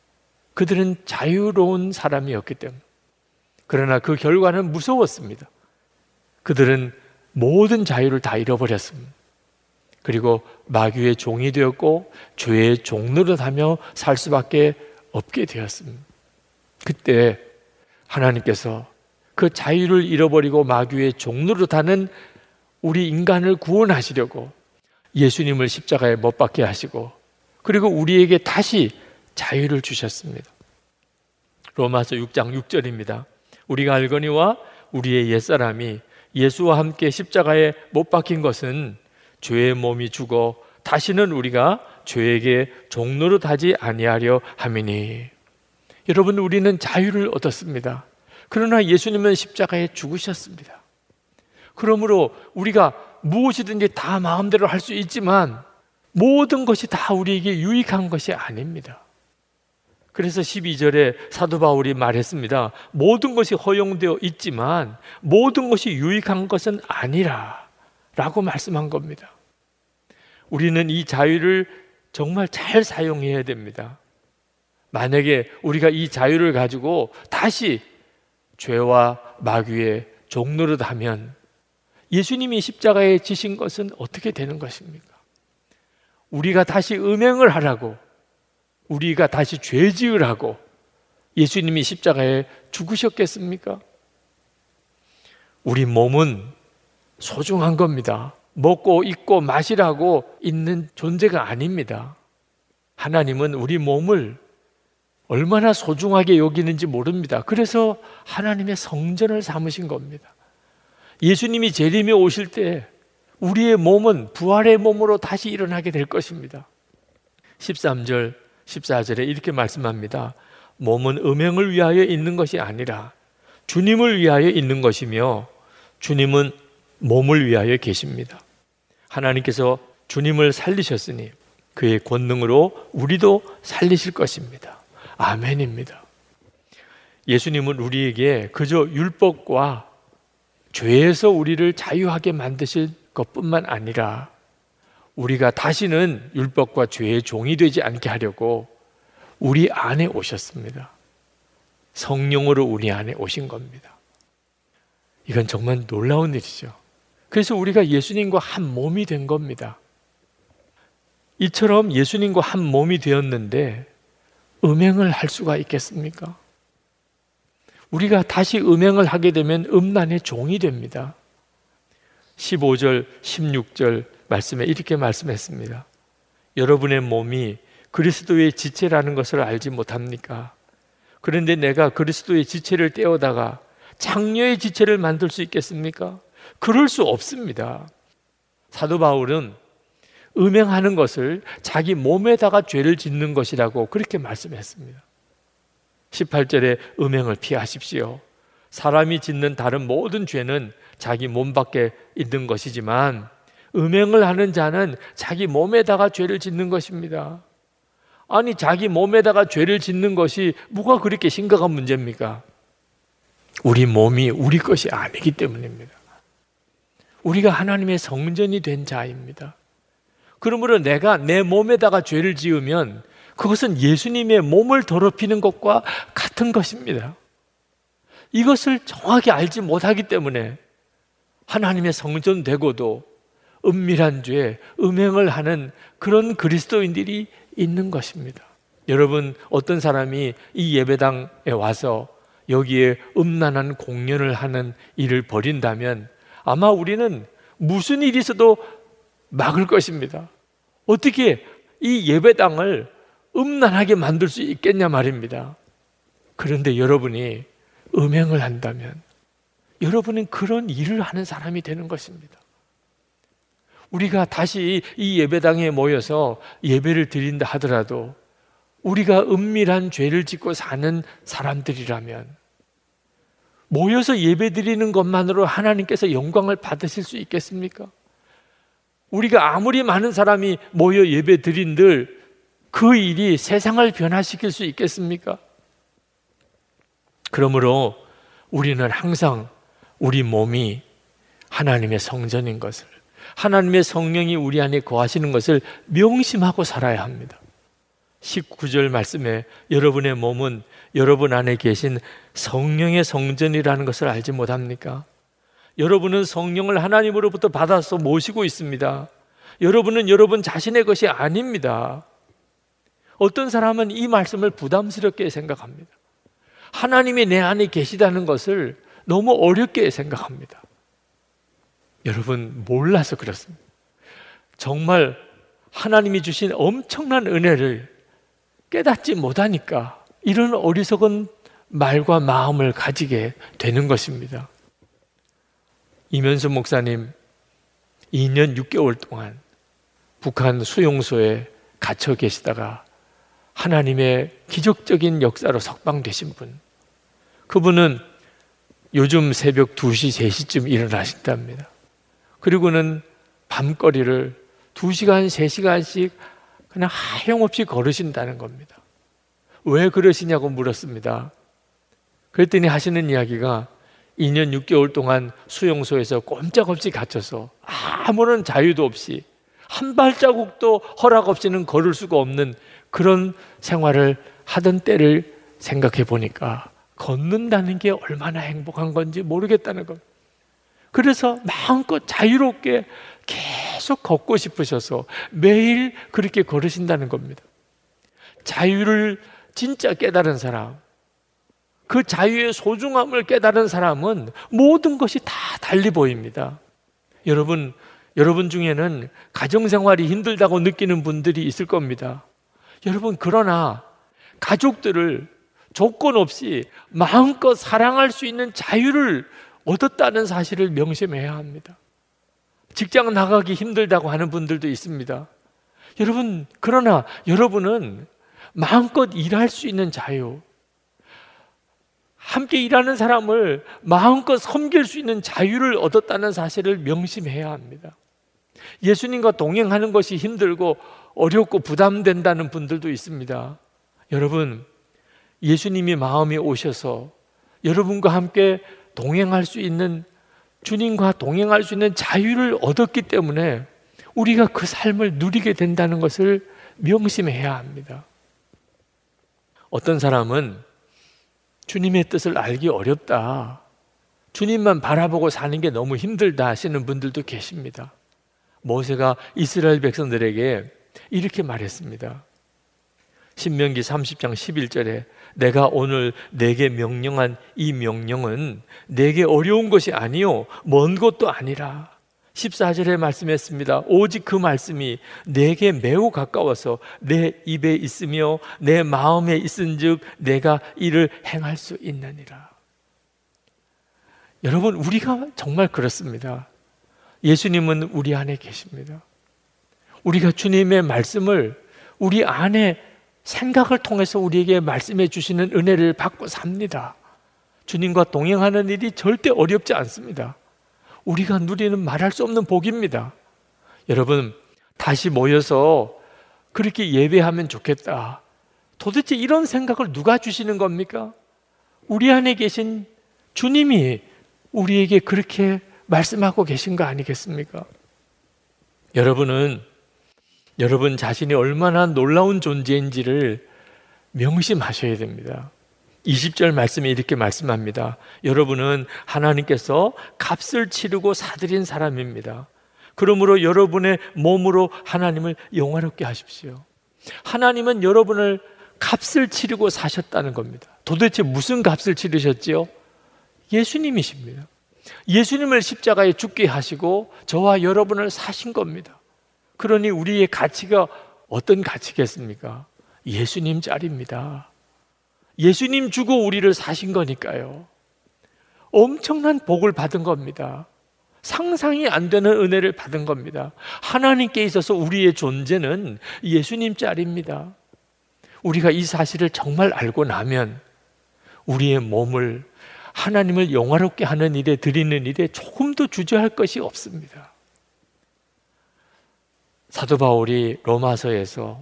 그들은 자유로운 사람이었기 때문에. 그러나 그 결과는 무서웠습니다. 그들은 모든 자유를 다 잃어버렸습니다. 그리고 마귀의 종이 되었고 죄의 종노릇하며 살 수밖에 없게 되었습니다. 그때 하나님께서 그 자유를 잃어버리고 마귀의 종노릇하는 우리 인간을 구원하시려고 예수님을 십자가에 못 박게 하시고 그리고 우리에게 다시 자유를 주셨습니다. 로마서 6장 6절입니다. 우리가 알거니와 우리의 옛사람이 예수와 함께 십자가에 못 박힌 것은 죄의 몸이 죽어 다시는 우리가 죄에게 종노릇하지 아니하려 함이니 여러분 우리는 자유를 얻었습니다. 그러나 예수님은 십자가에 죽으셨습니다. 그러므로 우리가 무엇이든지 다 마음대로 할 수 있지만 모든 것이 다 우리에게 유익한 것이 아닙니다. 그래서 12절에 사도 바울이 말했습니다. 모든 것이 허용되어 있지만 모든 것이 유익한 것은 아니라 라고 말씀한 겁니다. 우리는 이 자유를 정말 잘 사용해야 됩니다. 만약에 우리가 이 자유를 가지고 다시 죄와 마귀의 종로를 하면 예수님이 십자가에 지신 것은 어떻게 되는 것입니까? 우리가 다시 음행을 하라고 우리가 다시 죄 지으라고 예수님이 십자가에 죽으셨겠습니까? 우리 몸은 소중한 겁니다. 먹고 입고 마시라고 있는 존재가 아닙니다. 하나님은 우리 몸을 얼마나 소중하게 여기는지 모릅니다. 그래서 하나님의 성전을 삼으신 겁니다. 예수님이 재림에 오실 때 우리의 몸은 부활의 몸으로 다시 일어나게 될 것입니다. 13절, 14절에 이렇게 말씀합니다. 몸은 음행을 위하여 있는 것이 아니라 주님을 위하여 있는 것이며 주님은 몸을 위하여 계십니다. 하나님께서 주님을 살리셨으니 그의 권능으로 우리도 살리실 것입니다. 아멘입니다. 예수님은 우리에게 그저 율법과 죄에서 우리를 자유하게 만드실 것뿐만 아니라 우리가 다시는 율법과 죄의 종이 되지 않게 하려고 우리 안에 오셨습니다. 성령으로 우리 안에 오신 겁니다. 이건 정말 놀라운 일이죠. 그래서 우리가 예수님과 한 몸이 된 겁니다. 이처럼 예수님과 한 몸이 되었는데 음행을 할 수가 있겠습니까? 우리가 다시 음행을 하게 되면 음란의 종이 됩니다. 15절, 16절 말씀에 이렇게 말씀했습니다. 여러분의 몸이 그리스도의 지체라는 것을 알지 못합니까? 그런데 내가 그리스도의 지체를 떼어다가 장녀의 지체를 만들 수 있겠습니까? 그럴 수 없습니다. 사도 바울은 음행하는 것을 자기 몸에다가 죄를 짓는 것이라고 그렇게 말씀했습니다. 18절에 음행을 피하십시오. 사람이 짓는 다른 모든 죄는 자기 몸 밖에 있는 것이지만 음행을 하는 자는 자기 몸에다가 죄를 짓는 것입니다. 아니, 자기 몸에다가 죄를 짓는 것이 뭐가 그렇게 심각한 문제입니까? 우리 몸이 우리 것이 아니기 때문입니다. 우리가 하나님의 성전이 된 자입니다. 그러므로 내가 내 몸에다가 죄를 지으면 그것은 예수님의 몸을 더럽히는 것과 같은 것입니다. 이것을 정확히 알지 못하기 때문에 하나님의 성전 되고도 은밀한 죄, 음행을 하는 그런 그리스도인들이 있는 것입니다. 여러분, 어떤 사람이 이 예배당에 와서 여기에 음란한 공연을 하는 일을 벌인다면 아마 우리는 무슨 일이 있어도 막을 것입니다. 어떻게 이 예배당을 음란하게 만들 수 있겠냐 말입니다. 그런데 여러분이 음행을 한다면 여러분은 그런 일을 하는 사람이 되는 것입니다. 우리가 다시 이 예배당에 모여서 예배를 드린다 하더라도 우리가 은밀한 죄를 짓고 사는 사람들이라면 모여서 예배 드리는 것만으로 하나님께서 영광을 받으실 수 있겠습니까? 우리가 아무리 많은 사람이 모여 예배 드린들 그 일이 세상을 변화시킬 수 있겠습니까? 그러므로 우리는 항상 우리 몸이 하나님의 성전인 것을 하나님의 성령이 우리 안에 거하시는 것을 명심하고 살아야 합니다. 19절 말씀에 여러분의 몸은 여러분 안에 계신 성령의 성전이라는 것을 알지 못합니까? 여러분은 성령을 하나님으로부터 받아서 모시고 있습니다. 여러분은 여러분 자신의 것이 아닙니다. 어떤 사람은 이 말씀을 부담스럽게 생각합니다. 하나님이 내 안에 계시다는 것을 너무 어렵게 생각합니다. 여러분, 몰라서 그렇습니다. 정말 하나님이 주신 엄청난 은혜를 깨닫지 못하니까 이런 어리석은 말과 마음을 가지게 되는 것입니다. 이면수 목사님 2년 6개월 동안 북한 수용소에 갇혀 계시다가 하나님의 기적적인 역사로 석방되신 분. 그분은 요즘 새벽 2시, 3시쯤 일어나신답니다. 그리고는 밤거리를 2시간, 3시간씩 그냥 하염없이 걸으신다는 겁니다. 왜 그러시냐고 물었습니다. 그랬더니 하시는 이야기가 2년 6개월 동안 수용소에서 꼼짝없이 갇혀서 아무런 자유도 없이 한 발자국도 허락 없이는 걸을 수가 없는 그런 생활을 하던 때를 생각해 보니까 걷는다는 게 얼마나 행복한 건지 모르겠다는 것. 그래서 마음껏 자유롭게 계속 걷고 싶으셔서 매일 그렇게 걸으신다는 겁니다. 자유를 진짜 깨달은 사람, 그 자유의 소중함을 깨달은 사람은 모든 것이 다 달리 보입니다. 여러분, 여러분 중에는 가정생활이 힘들다고 느끼는 분들이 있을 겁니다. 여러분, 그러나 가족들을 조건 없이 마음껏 사랑할 수 있는 자유를 얻었다는 사실을 명심해야 합니다. 직장 나가기 힘들다고 하는 분들도 있습니다. 여러분, 그러나 여러분은 마음껏 일할 수 있는 자유, 함께 일하는 사람을 마음껏 섬길 수 있는 자유를 얻었다는 사실을 명심해야 합니다. 예수님과 동행하는 것이 힘들고 어렵고 부담된다는 분들도 있습니다. 여러분, 예수님이 마음이 오셔서 여러분과 함께 동행할 수 있는 주님과 동행할 수 있는 자유를 얻었기 때문에 우리가 그 삶을 누리게 된다는 것을 명심해야 합니다. 어떤 사람은 주님의 뜻을 알기 어렵다. 주님만 바라보고 사는 게 너무 힘들다 하시는 분들도 계십니다. 모세가 이스라엘 백성들에게 이렇게 말했습니다. 신명기 30장 11절에 내가 오늘 내게 명령한 이 명령은 내게 어려운 것이 아니요 먼 것도 아니라 14절에 말씀했습니다. 오직 그 말씀이 내게 매우 가까워서 내 입에 있으며 내 마음에 있은즉 내가 이를 행할 수 있느니라. 여러분 우리가 정말 그렇습니다. 예수님은 우리 안에 계십니다. 우리가 주님의 말씀을 우리 안에 생각을 통해서 우리에게 말씀해 주시는 은혜를 받고 삽니다. 주님과 동행하는 일이 절대 어렵지 않습니다. 우리가 누리는 말할 수 없는 복입니다. 여러분, 다시 모여서 그렇게 예배하면 좋겠다. 도대체 이런 생각을 누가 주시는 겁니까? 우리 안에 계신 주님이 우리에게 그렇게 말씀하고 계신 거 아니겠습니까? 여러분은 여러분 자신이 얼마나 놀라운 존재인지를 명심하셔야 됩니다. 20절 말씀에 이렇게 말씀합니다. 여러분은 하나님께서 값을 치르고 사들인 사람입니다. 그러므로 여러분의 몸으로 하나님을 영화롭게 하십시오. 하나님은 여러분을 값을 치르고 사셨다는 겁니다. 도대체 무슨 값을 치르셨지요? 예수님이십니다. 예수님을 십자가에 죽게 하시고 저와 여러분을 사신 겁니다. 그러니 우리의 가치가 어떤 가치겠습니까? 예수님 짤입니다. 예수님 주고 우리를 사신 거니까요. 엄청난 복을 받은 겁니다. 상상이 안 되는 은혜를 받은 겁니다. 하나님께 있어서 우리의 존재는 예수님 짤입니다. 우리가 이 사실을 정말 알고 나면 우리의 몸을 하나님을 영화롭게 하는 일에 드리는 일에 조금도 주저할 것이 없습니다. 사도 바울이 로마서에서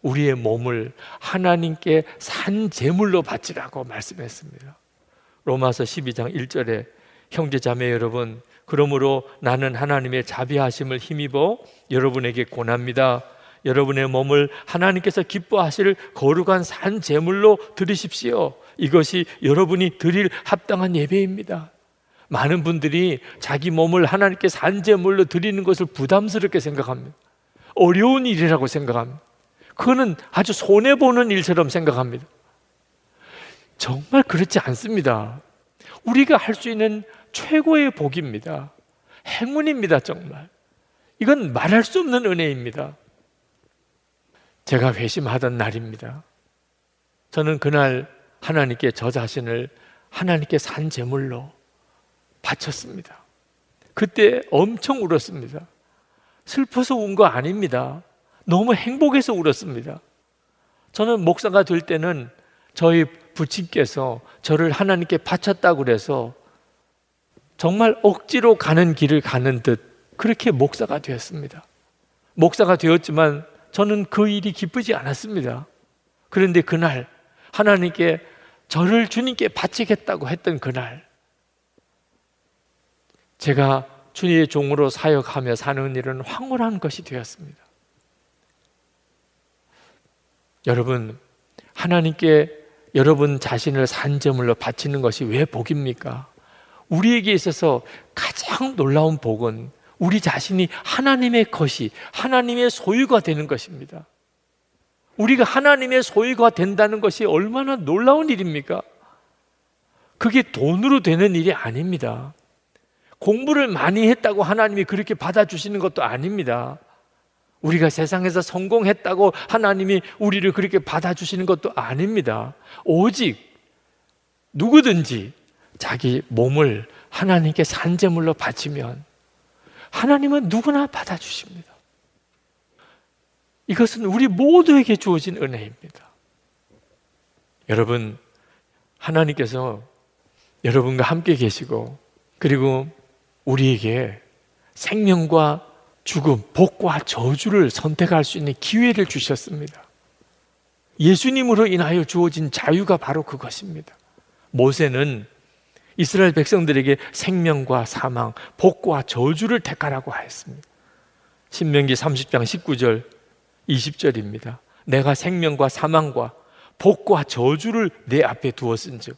우리의 몸을 하나님께 산 제물로 바치라고 말씀했습니다. 로마서 12장 1절에 형제 자매 여러분 그러므로 나는 하나님의 자비하심을 힘입어 여러분에게 권합니다. 여러분의 몸을 하나님께서 기뻐하실 거룩한 산 제물로 드리십시오. 이것이 여러분이 드릴 합당한 예배입니다. 많은 분들이 자기 몸을 하나님께 산 제물로 드리는 것을 부담스럽게 생각합니다. 어려운 일이라고 생각합니다. 그거는 아주 손해보는 일처럼 생각합니다. 정말 그렇지 않습니다. 우리가 할 수 있는 최고의 복입니다. 행운입니다, 정말. 이건 말할 수 없는 은혜입니다. 제가 회심하던 날입니다. 저는 그날 하나님께 저 자신을 하나님께 산 제물로 바쳤습니다. 그때 엄청 울었습니다. 슬퍼서 운 거 아닙니다. 너무 행복해서 울었습니다. 저는 목사가 될 때는 저희 부친께서 저를 하나님께 바쳤다고 그래서 정말 억지로 가는 길을 가는 듯 그렇게 목사가 되었습니다. 목사가 되었지만 저는 그 일이 기쁘지 않았습니다. 그런데 그날 하나님께 저를 주님께 바치겠다고 했던 그날 제가 주님의 종으로 사역하며 사는 일은 황홀한 것이 되었습니다. 여러분, 하나님께 여러분 자신을 산재물로 바치는 것이 왜 복입니까? 우리에게 있어서 가장 놀라운 복은 우리 자신이 하나님의 것이 하나님의 소유가 되는 것입니다. 우리가 하나님의 소유가 된다는 것이 얼마나 놀라운 일입니까? 그게 돈으로 되는 일이 아닙니다. 공부를 많이 했다고 하나님이 그렇게 받아주시는 것도 아닙니다. 우리가 세상에서 성공했다고 하나님이 우리를 그렇게 받아주시는 것도 아닙니다. 오직 누구든지 자기 몸을 하나님께 산재물로 바치면 하나님은 누구나 받아주십니다. 이것은 우리 모두에게 주어진 은혜입니다. 여러분, 하나님께서 여러분과 함께 계시고, 그리고 우리에게 생명과 죽음, 복과 저주를 선택할 수 있는 기회를 주셨습니다. 예수님으로 인하여 주어진 자유가 바로 그것입니다. 모세는 이스라엘 백성들에게 생명과 사망, 복과 저주를 택하라고 하였습니다. 신명기 30장 19절, 20절입니다. 내가 생명과 사망과 복과 저주를 내 앞에 두었은즉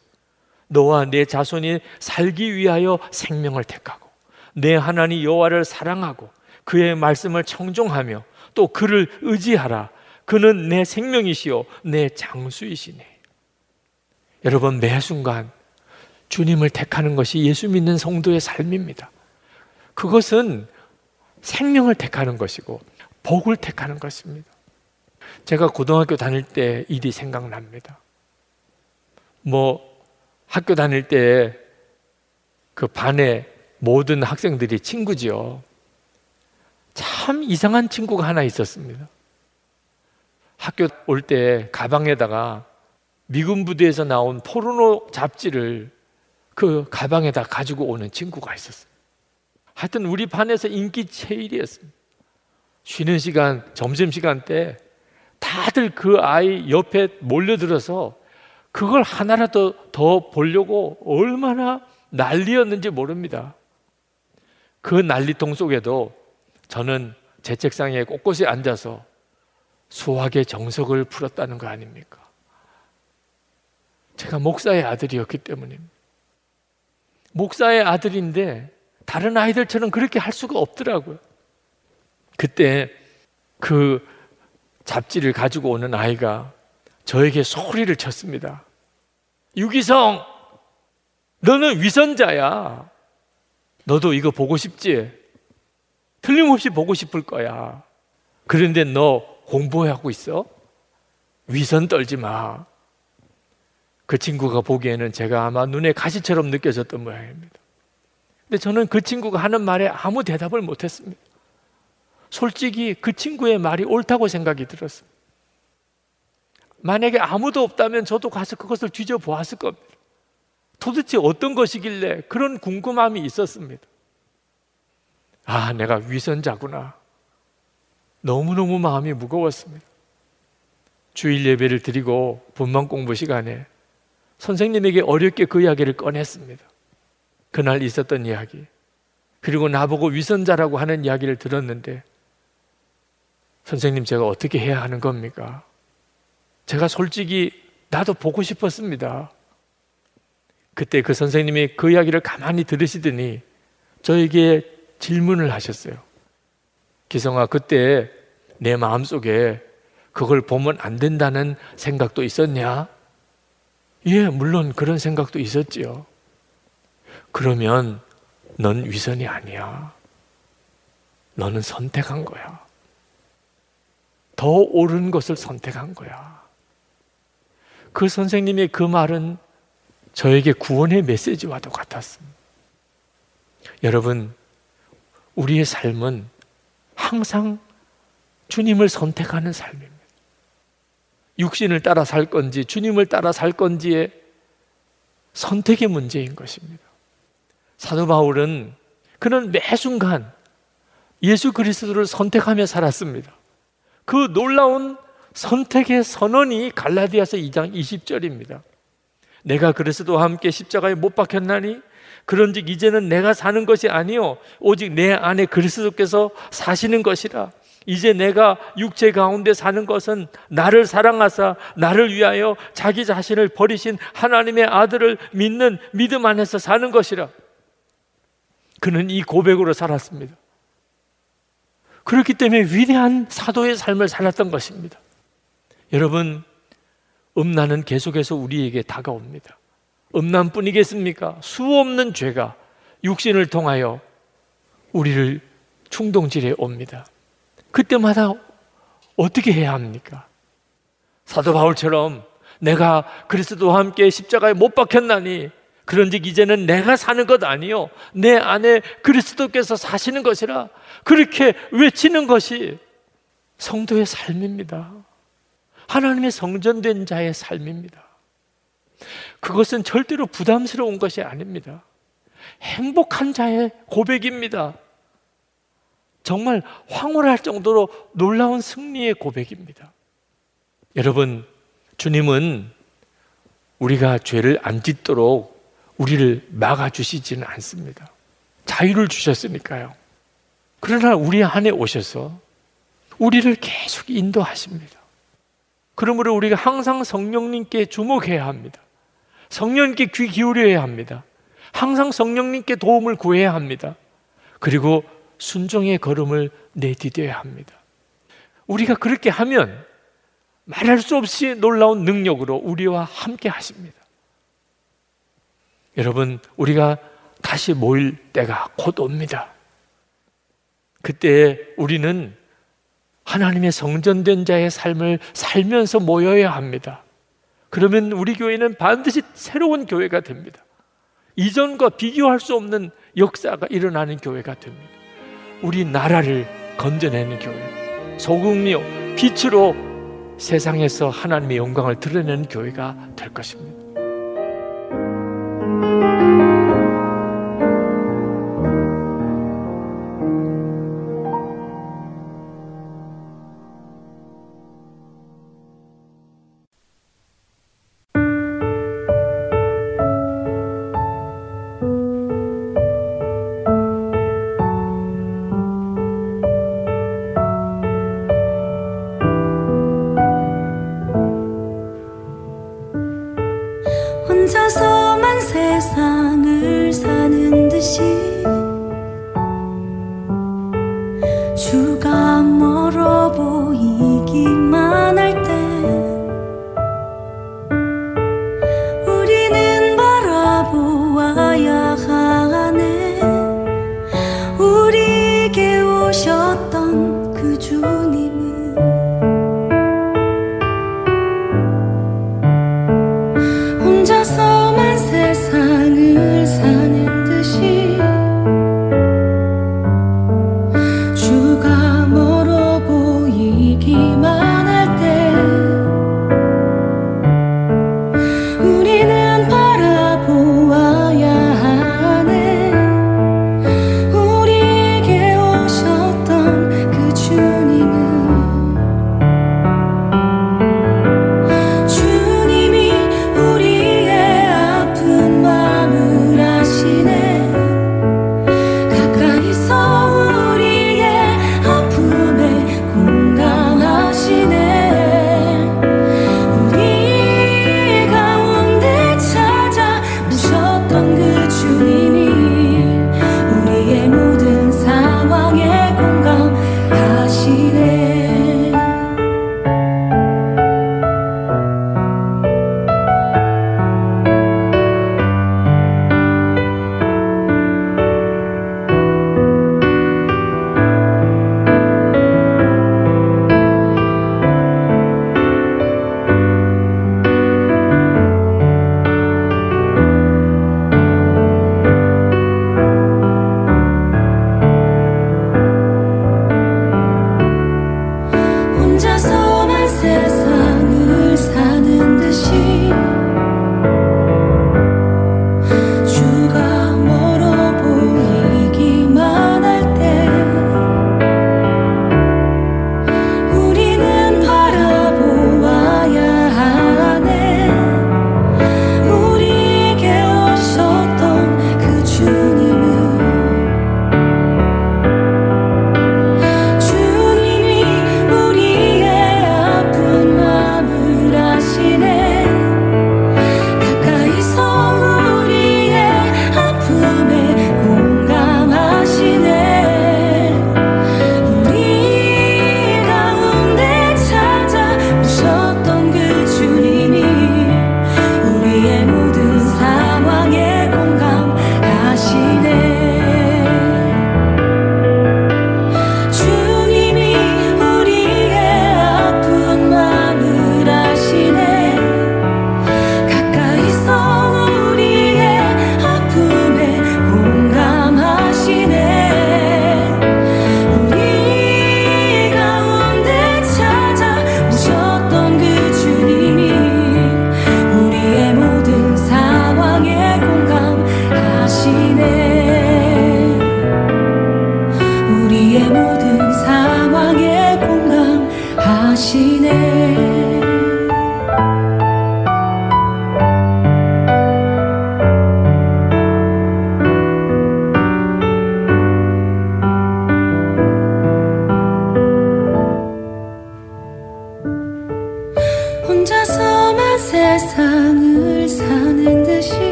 너와 내 자손이 살기 위하여 생명을 택하고 내 하나님 여호와를 사랑하고 그의 말씀을 청종하며 또 그를 의지하라. 그는 내 생명이시요 내 장수이시네. 여러분 매 순간 주님을 택하는 것이 예수 믿는 성도의 삶입니다. 그것은 생명을 택하는 것이고 복을 택하는 것입니다. 제가 고등학교 다닐 때 일이 생각납니다. 뭐 학교 다닐 때 그 반에 모든 학생들이 친구지요. 참 이상한 친구가 하나 있었습니다. 학교 올 때 가방에다가 미군 부대에서 나온 포르노 잡지를 그 가방에다 가지고 오는 친구가 있었어요. 하여튼 우리 반에서 인기 제일이었습니다. 쉬는 시간, 점심 시간 때 다들 그 아이 옆에 몰려들어서 그걸 하나라도 더 보려고 얼마나 난리였는지 모릅니다. 그 난리통 속에도 저는 제 책상에 꼿꼿이 앉아서 수학의 정석을 풀었다는 거 아닙니까? 제가 목사의 아들이었기 때문입니다. 목사의 아들인데 다른 아이들처럼 그렇게 할 수가 없더라고요. 그때 그 잡지를 가지고 오는 아이가 저에게 소리를 쳤습니다. 유기성, 너는 위선자야. 너도 이거 보고 싶지? 틀림없이 보고 싶을 거야. 그런데 너 공부하고 있어? 위선 떨지 마. 그 친구가 보기에는 제가 아마 눈에 가시처럼 느껴졌던 모양입니다. 근데 저는 그 친구가 하는 말에 아무 대답을 못 했습니다. 솔직히 그 친구의 말이 옳다고 생각이 들었습니다. 만약에 아무도 없다면 저도 가서 그것을 뒤져보았을 겁니다. 도대체 어떤 것이길래 그런 궁금함이 있었습니다. 아, 내가 위선자구나. 너무너무 마음이 무거웠습니다. 주일 예배를 드리고 본방 공부 시간에 선생님에게 어렵게 그 이야기를 꺼냈습니다. 그날 있었던 이야기. 그리고 나보고 위선자라고 하는 이야기를 들었는데 선생님 제가 어떻게 해야 하는 겁니까? 제가 솔직히 나도 보고 싶었습니다. 그때 그 선생님이 그 이야기를 가만히 들으시더니 저에게 질문을 하셨어요. 기성아, 그때 내 마음속에 그걸 보면 안 된다는 생각도 있었냐? 예, 물론 그런 생각도 있었지요. 그러면 넌 위선이 아니야. 너는 선택한 거야. 더 옳은 것을 선택한 거야. 그 선생님의 그 말은 저에게 구원의 메시지와도 같았습니다. 여러분, 우리의 삶은 항상 주님을 선택하는 삶입니다. 육신을 따라 살 건지 주님을 따라 살 건지의 선택의 문제인 것입니다. 사도 바울은 그는 매 순간 예수 그리스도를 선택하며 살았습니다. 그 놀라운 선택의 선언이 갈라디아서 2장 20절입니다. 내가 그리스도와 함께 십자가에 못 박혔나니 그런즉 이제는 내가 사는 것이 아니요 오직 내 안에 그리스도께서 사시는 것이라 이제 내가 육체 가운데 사는 것은 나를 사랑하사 나를 위하여 자기 자신을 버리신 하나님의 아들을 믿는 믿음 안에서 사는 것이라 그는 이 고백으로 살았습니다. 그렇기 때문에 위대한 사도의 삶을 살았던 것입니다. 여러분, 음란은 계속해서 우리에게 다가옵니다. 음란뿐이겠습니까? 수 없는 죄가 육신을 통하여 우리를 충동질해 옵니다. 그때마다 어떻게 해야 합니까? 사도 바울처럼 내가 그리스도와 함께 십자가에 못 박혔나니 그런즉 이제는 내가 사는 것 아니요 내 안에 그리스도께서 사시는 것이라 그렇게 외치는 것이 성도의 삶입니다. 하나님의 성전된 자의 삶입니다. 그것은 절대로 부담스러운 것이 아닙니다. 행복한 자의 고백입니다. 정말 황홀할 정도로 놀라운 승리의 고백입니다. 여러분, 주님은 우리가 죄를 안 짓도록 우리를 막아주시지는 않습니다. 자유를 주셨으니까요. 그러나 우리 안에 오셔서 우리를 계속 인도하십니다. 그러므로 우리가 항상 성령님께 주목해야 합니다. 성령님께 귀 기울여야 합니다. 항상 성령님께 도움을 구해야 합니다. 그리고 순종의 걸음을 내디뎌야 합니다. 우리가 그렇게 하면 말할 수 없이 놀라운 능력으로 우리와 함께 하십니다. 여러분, 우리가 다시 모일 때가 곧 옵니다. 그때 우리는 하나님의 성전된 자의 삶을 살면서 모여야 합니다. 그러면 우리 교회는 반드시 새로운 교회가 됩니다. 이전과 비교할 수 없는 역사가 일어나는 교회가 됩니다. 우리 나라를 건져내는 교회, 소금이요, 빛으로 세상에서 하나님의 영광을 드러내는 교회가 될 것입니다.